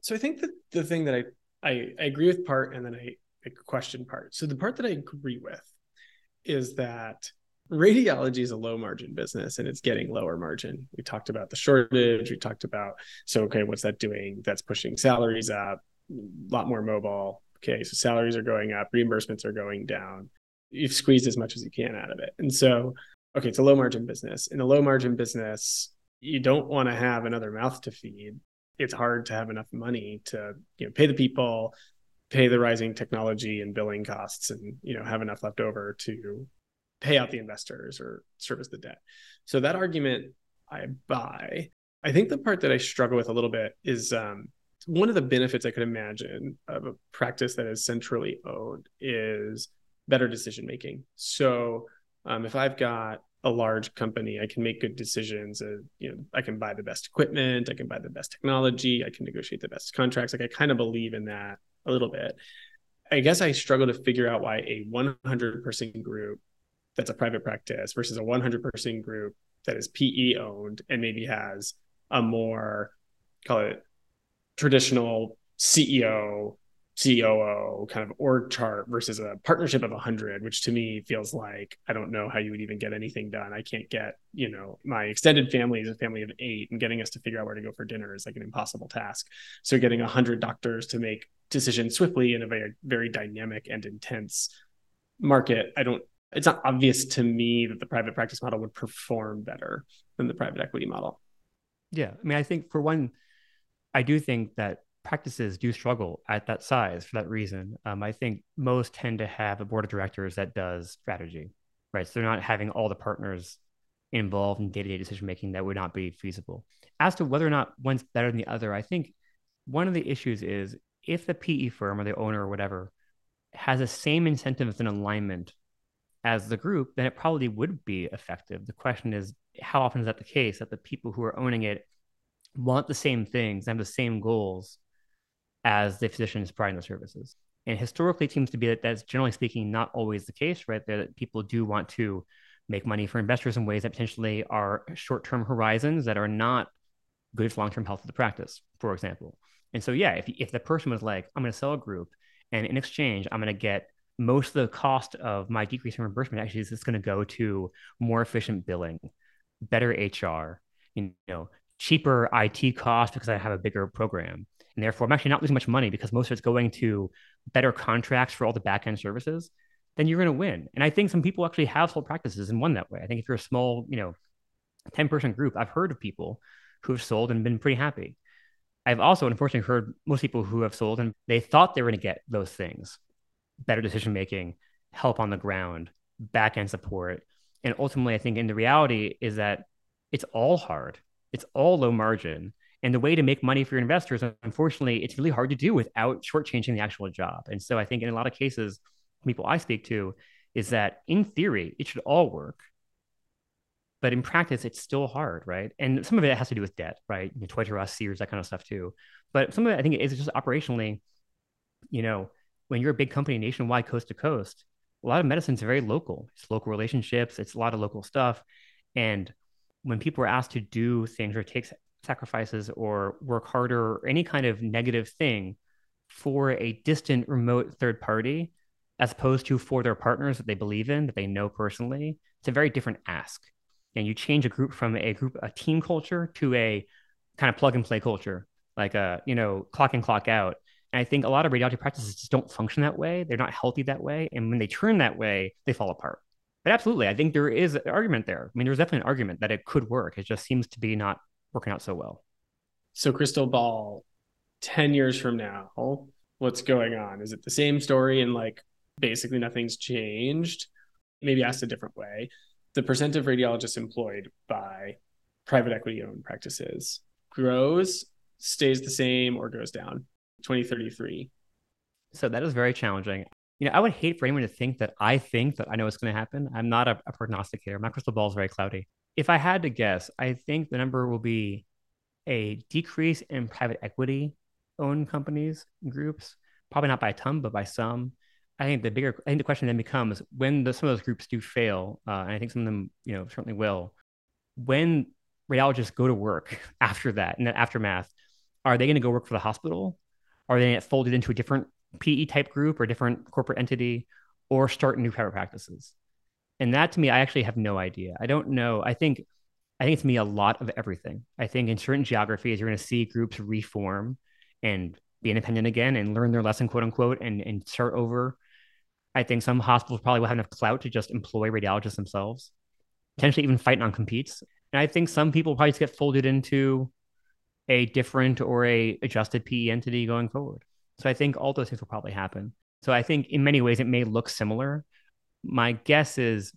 So I think that the thing that I I, I agree with part, and then I, I question part. So the part that I agree with is that radiology is a low margin business and it's getting lower margin. We talked about the shortage. We talked about so okay, what's that doing? That's pushing salaries up, a lot more mobile. Okay, so salaries are going up, reimbursements are going down you've squeezed as much as you can out of it. And so, okay, it's a low margin business. In a low margin business, you don't want to have another mouth to feed. It's hard to have enough money to, you know, pay the people, pay the rising technology and billing costs and, you know, have enough left over to pay out the investors or service the debt. So that argument I buy. I think the part that I struggle with a little bit is um, one of the benefits I could imagine of a practice that is centrally owned is better decision making. So um, if I've got a large company, I can make good decisions. Uh, you know, I can buy the best equipment, I can buy the best technology, I can negotiate the best contracts. Like I kind of believe in that a little bit. I guess I struggle to figure out why a 100 person group that's a private practice versus a 100 person group that is PE owned and maybe has a more call it traditional CEO COO kind of org chart versus a partnership of 100, which to me feels like I don't know how you would even get anything done. I can't get, you know, my extended family is a family of eight, and getting us to figure out where to go for dinner is like an impossible task. So getting 100 doctors to make decisions swiftly in a very, very dynamic and intense market, I don't, it's not obvious to me that the private practice model would perform better than the private equity model. Yeah. I mean, I think for one, I do think that practices do struggle at that size for that reason. Um, I think most tend to have a board of directors that does strategy, right? So they're not having all the partners involved in day-to-day decision making that would not be feasible. As to whether or not one's better than the other, I think one of the issues is if the PE firm or the owner or whatever has the same incentives and alignment as the group, then it probably would be effective. The question is, how often is that the case that the people who are owning it want the same things and have the same goals as the physician is providing the services. And historically, it seems to be that that's generally speaking not always the case, right? That people do want to make money for investors in ways that potentially are short term horizons that are not good for long term health of the practice, for example. And so, yeah, if, if the person was like, I'm going to sell a group and in exchange, I'm going to get most of the cost of my decrease in reimbursement actually is this going to go to more efficient billing, better HR, you know, cheaper IT costs because I have a bigger program and therefore I'm actually not losing much money because most of it's going to better contracts for all the backend services, then you're going to win. And I think some people actually have sold practices and won that way. I think if you're a small, you know, 10 person group, I've heard of people who have sold and been pretty happy. I've also unfortunately heard most people who have sold and they thought they were going to get those things better decision making, help on the ground, back end support. And ultimately, I think in the reality is that it's all hard, it's all low margin. And the way to make money for your investors, unfortunately, it's really hard to do without shortchanging the actual job. And so I think in a lot of cases, people I speak to is that in theory, it should all work. But in practice, it's still hard, right? And some of it has to do with debt, right? You know, Toys R Us, Sears, that kind of stuff too. But some of it, I think, is just operationally, you know, when you're a big company nationwide, coast to coast, a lot of medicine is very local. It's local relationships, it's a lot of local stuff. And when people are asked to do things or take sacrifices or work harder or any kind of negative thing for a distant, remote third party, as opposed to for their partners that they believe in, that they know personally, it's a very different ask. And you change a group from a group, a team culture to a kind of plug and play culture, like a, you know, clock in, clock out. And I think a lot of radiology practices just don't function that way. They're not healthy that way. And when they turn that way, they fall apart. But absolutely, I think there is an argument there. I mean, there's definitely an argument that it could work. It just seems to be not working out so well. So, crystal ball, 10 years from now, what's going on? Is it the same story and like basically nothing's changed? Maybe asked a different way. The percent of radiologists employed by private equity owned practices grows, stays the same, or goes down 2033. So that is very challenging. You know, I would hate for anyone to think that I think that I know what's going to happen. I'm not a, a prognosticator. My crystal ball is very cloudy. If I had to guess, I think the number will be a decrease in private equity owned companies groups, probably not by a ton, but by some. I think the bigger, I think the question then becomes when the, some of those groups do fail, uh, and I think some of them, you know, certainly will. When radiologists go to work after that, in that aftermath, are they going to go work for the hospital? Are they folded into a different PE type group or different corporate entity, or start new private practices? And that to me, I actually have no idea. I don't know. I think I think it's me a lot of everything. I think in certain geographies, you're going to see groups reform and be independent again and learn their lesson, quote unquote, and, and start over. I think some hospitals probably will have enough clout to just employ radiologists themselves, potentially even fight non competes. And I think some people probably get folded into a different or a adjusted PE entity going forward. So I think all those things will probably happen. So I think in many ways it may look similar. My guess is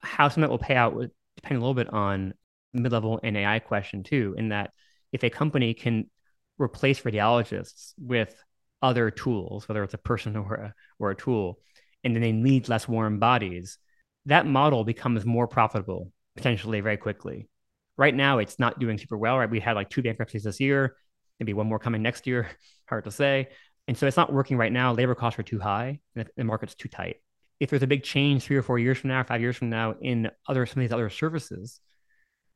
how some of that will pay out would depend a little bit on mid-level and AI question too, in that if a company can replace radiologists with other tools, whether it's a person or a, or a tool, and then they need less warm bodies, that model becomes more profitable potentially very quickly. Right now, it's not doing super well. Right, we had like two bankruptcies this year, maybe one more coming next year. Hard to say. And so it's not working right now. Labor costs are too high, and the market's too tight. If there's a big change three or four years from now, five years from now in other some of these other services,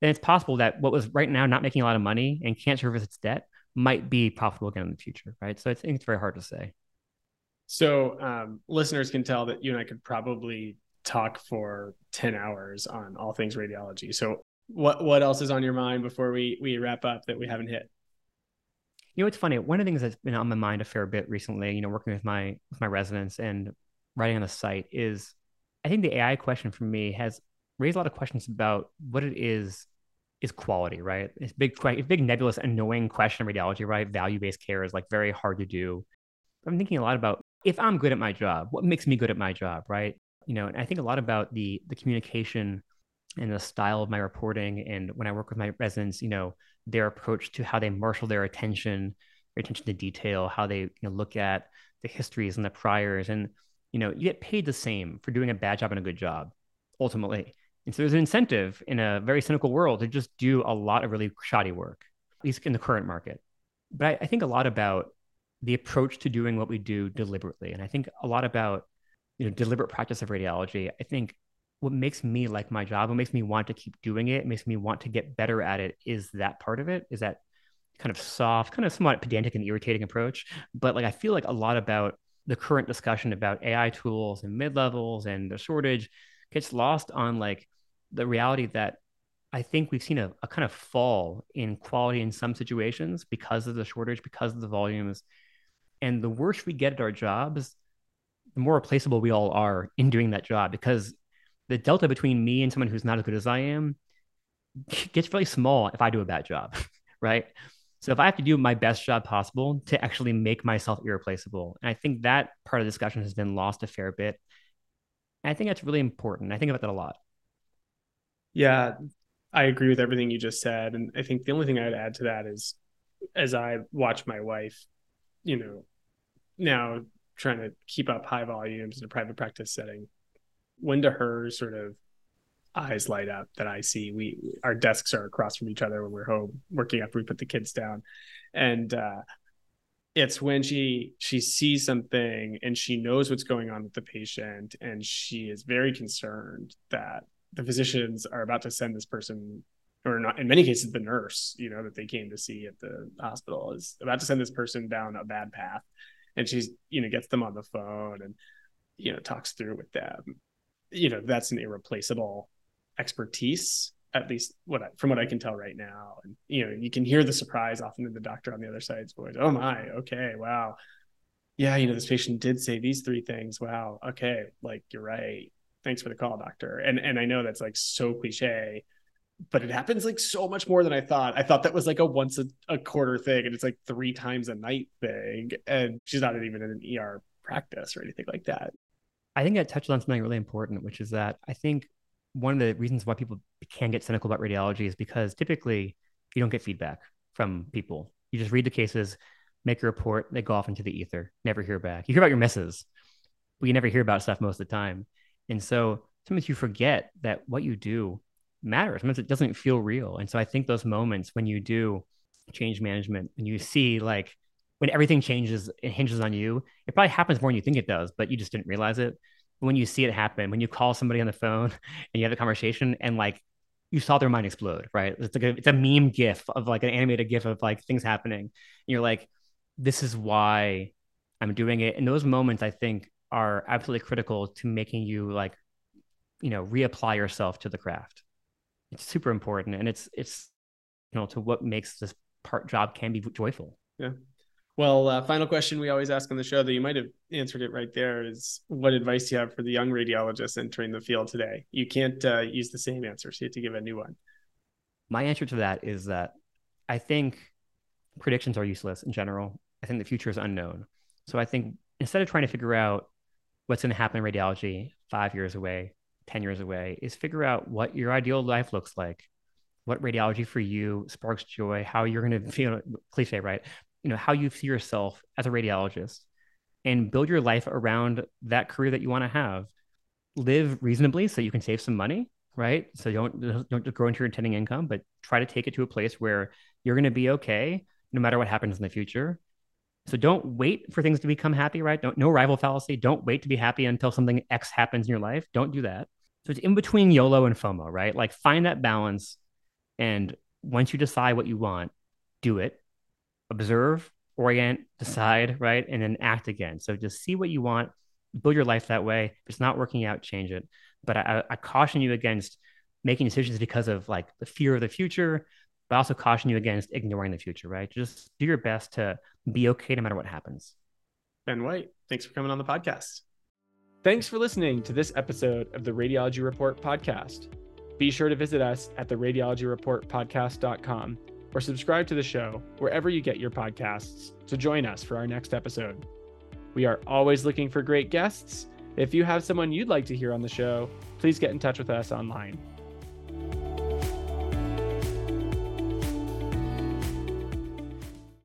then it's possible that what was right now not making a lot of money and can't service its debt might be profitable again in the future, right? So I think it's very hard to say. So um, listeners can tell that you and I could probably talk for 10 hours on all things radiology. So what what else is on your mind before we we wrap up that we haven't hit? You know, it's funny. One of the things that's been on my mind a fair bit recently, you know, working with my with my residents and writing on the site is I think the AI question for me has raised a lot of questions about what it is is quality, right? It's big, big nebulous, annoying question in radiology, right? Value based care is like very hard to do. I'm thinking a lot about if I'm good at my job, what makes me good at my job, right? You know, and I think a lot about the the communication and the style of my reporting, and when I work with my residents, you know, their approach to how they marshal their attention, their attention to detail, how they you know, look at the histories and the priors, and you know, you get paid the same for doing a bad job and a good job, ultimately. And so there's an incentive in a very cynical world to just do a lot of really shoddy work, at least in the current market. But I, I think a lot about the approach to doing what we do deliberately. And I think a lot about, you know, deliberate practice of radiology. I think what makes me like my job, what makes me want to keep doing it, makes me want to get better at it is that part of it, is that kind of soft, kind of somewhat pedantic and irritating approach. But like I feel like a lot about the current discussion about AI tools and mid levels and the shortage gets lost on like the reality that I think we've seen a, a kind of fall in quality in some situations because of the shortage, because of the volumes. And the worse we get at our jobs, the more replaceable we all are in doing that job because the delta between me and someone who's not as good as I am gets really small if I do a bad job, right? So if I have to do my best job possible to actually make myself irreplaceable, and I think that part of the discussion has been lost a fair bit. And I think that's really important. I think about that a lot. Yeah, I agree with everything you just said. And I think the only thing I'd add to that is as I watch my wife, you know, now trying to keep up high volumes in a private practice setting, when to her sort of eyes light up that I see. We our desks are across from each other when we're home working after we put the kids down, and uh, it's when she she sees something and she knows what's going on with the patient, and she is very concerned that the physicians are about to send this person or not in many cases the nurse you know that they came to see at the hospital is about to send this person down a bad path. And she's you know gets them on the phone and you know talks through with them you know that's an irreplaceable expertise at least what I, from what I can tell right now. And you know, you can hear the surprise often in the doctor on the other side's voice. Oh my, okay, wow, yeah, you know, this patient did say these three things. Wow, okay, like you're right. Thanks for the call, doctor. And and I know that's like so cliche, but it happens like so much more than I thought. I thought that was like a once a, a quarter thing, and it's like three times a night thing. And she's not even in an ER practice or anything like that. I think that touched on something really important, which is that I think one of the reasons why people can get cynical about radiology is because typically you don't get feedback from people. You just read the cases, make a report, they go off into the ether, never hear back. You hear about your misses, but you never hear about stuff most of the time. And so sometimes you forget that what you do matters. Sometimes it doesn't feel real. And so I think those moments when you do change management and you see like when everything changes, it hinges on you. It probably happens more than you think it does, but you just didn't realize it when you see it happen, when you call somebody on the phone and you have a conversation and like you saw their mind explode, right? It's like a, it's a meme gif of like an animated gif of like things happening. And you're like, this is why I'm doing it. And those moments I think are absolutely critical to making you like, you know, reapply yourself to the craft. It's super important. And it's, it's, you know, to what makes this part job can be joyful. Yeah. Well, uh, final question we always ask on the show that you might have answered it right there is what advice do you have for the young radiologists entering the field today? You can't uh, use the same answer, so you have to give a new one. My answer to that is that I think predictions are useless in general. I think the future is unknown. So I think instead of trying to figure out what's going to happen in radiology five years away, 10 years away, is figure out what your ideal life looks like what radiology for you sparks joy, how you're going to feel cliche, right? You know how you see yourself as a radiologist and build your life around that career that you want to have. Live reasonably so you can save some money right? So don't don't just grow into your attending income but try to take it to a place where you're going to be okay no matter what happens in the future. So don't wait for things to become happy right? Don't no rival fallacy. Don't wait to be happy until something x happens in your life. Don't do that. So it's in between yolo and fomo right? Like find that balance and once you decide what you want do it observe, orient, decide, right? And then act again. So just see what you want, build your life that way. If it's not working out, change it. But I, I caution you against making decisions because of like the fear of the future, but also caution you against ignoring the future, right? Just do your best to be okay no matter what happens. Ben White, thanks for coming on the podcast. Thanks for listening to this episode of the Radiology Report podcast. Be sure to visit us at the radiologyreportpodcast.com or subscribe to the show wherever you get your podcasts to join us for our next episode. We are always looking for great guests. If you have someone you'd like to hear on the show, please get in touch with us online.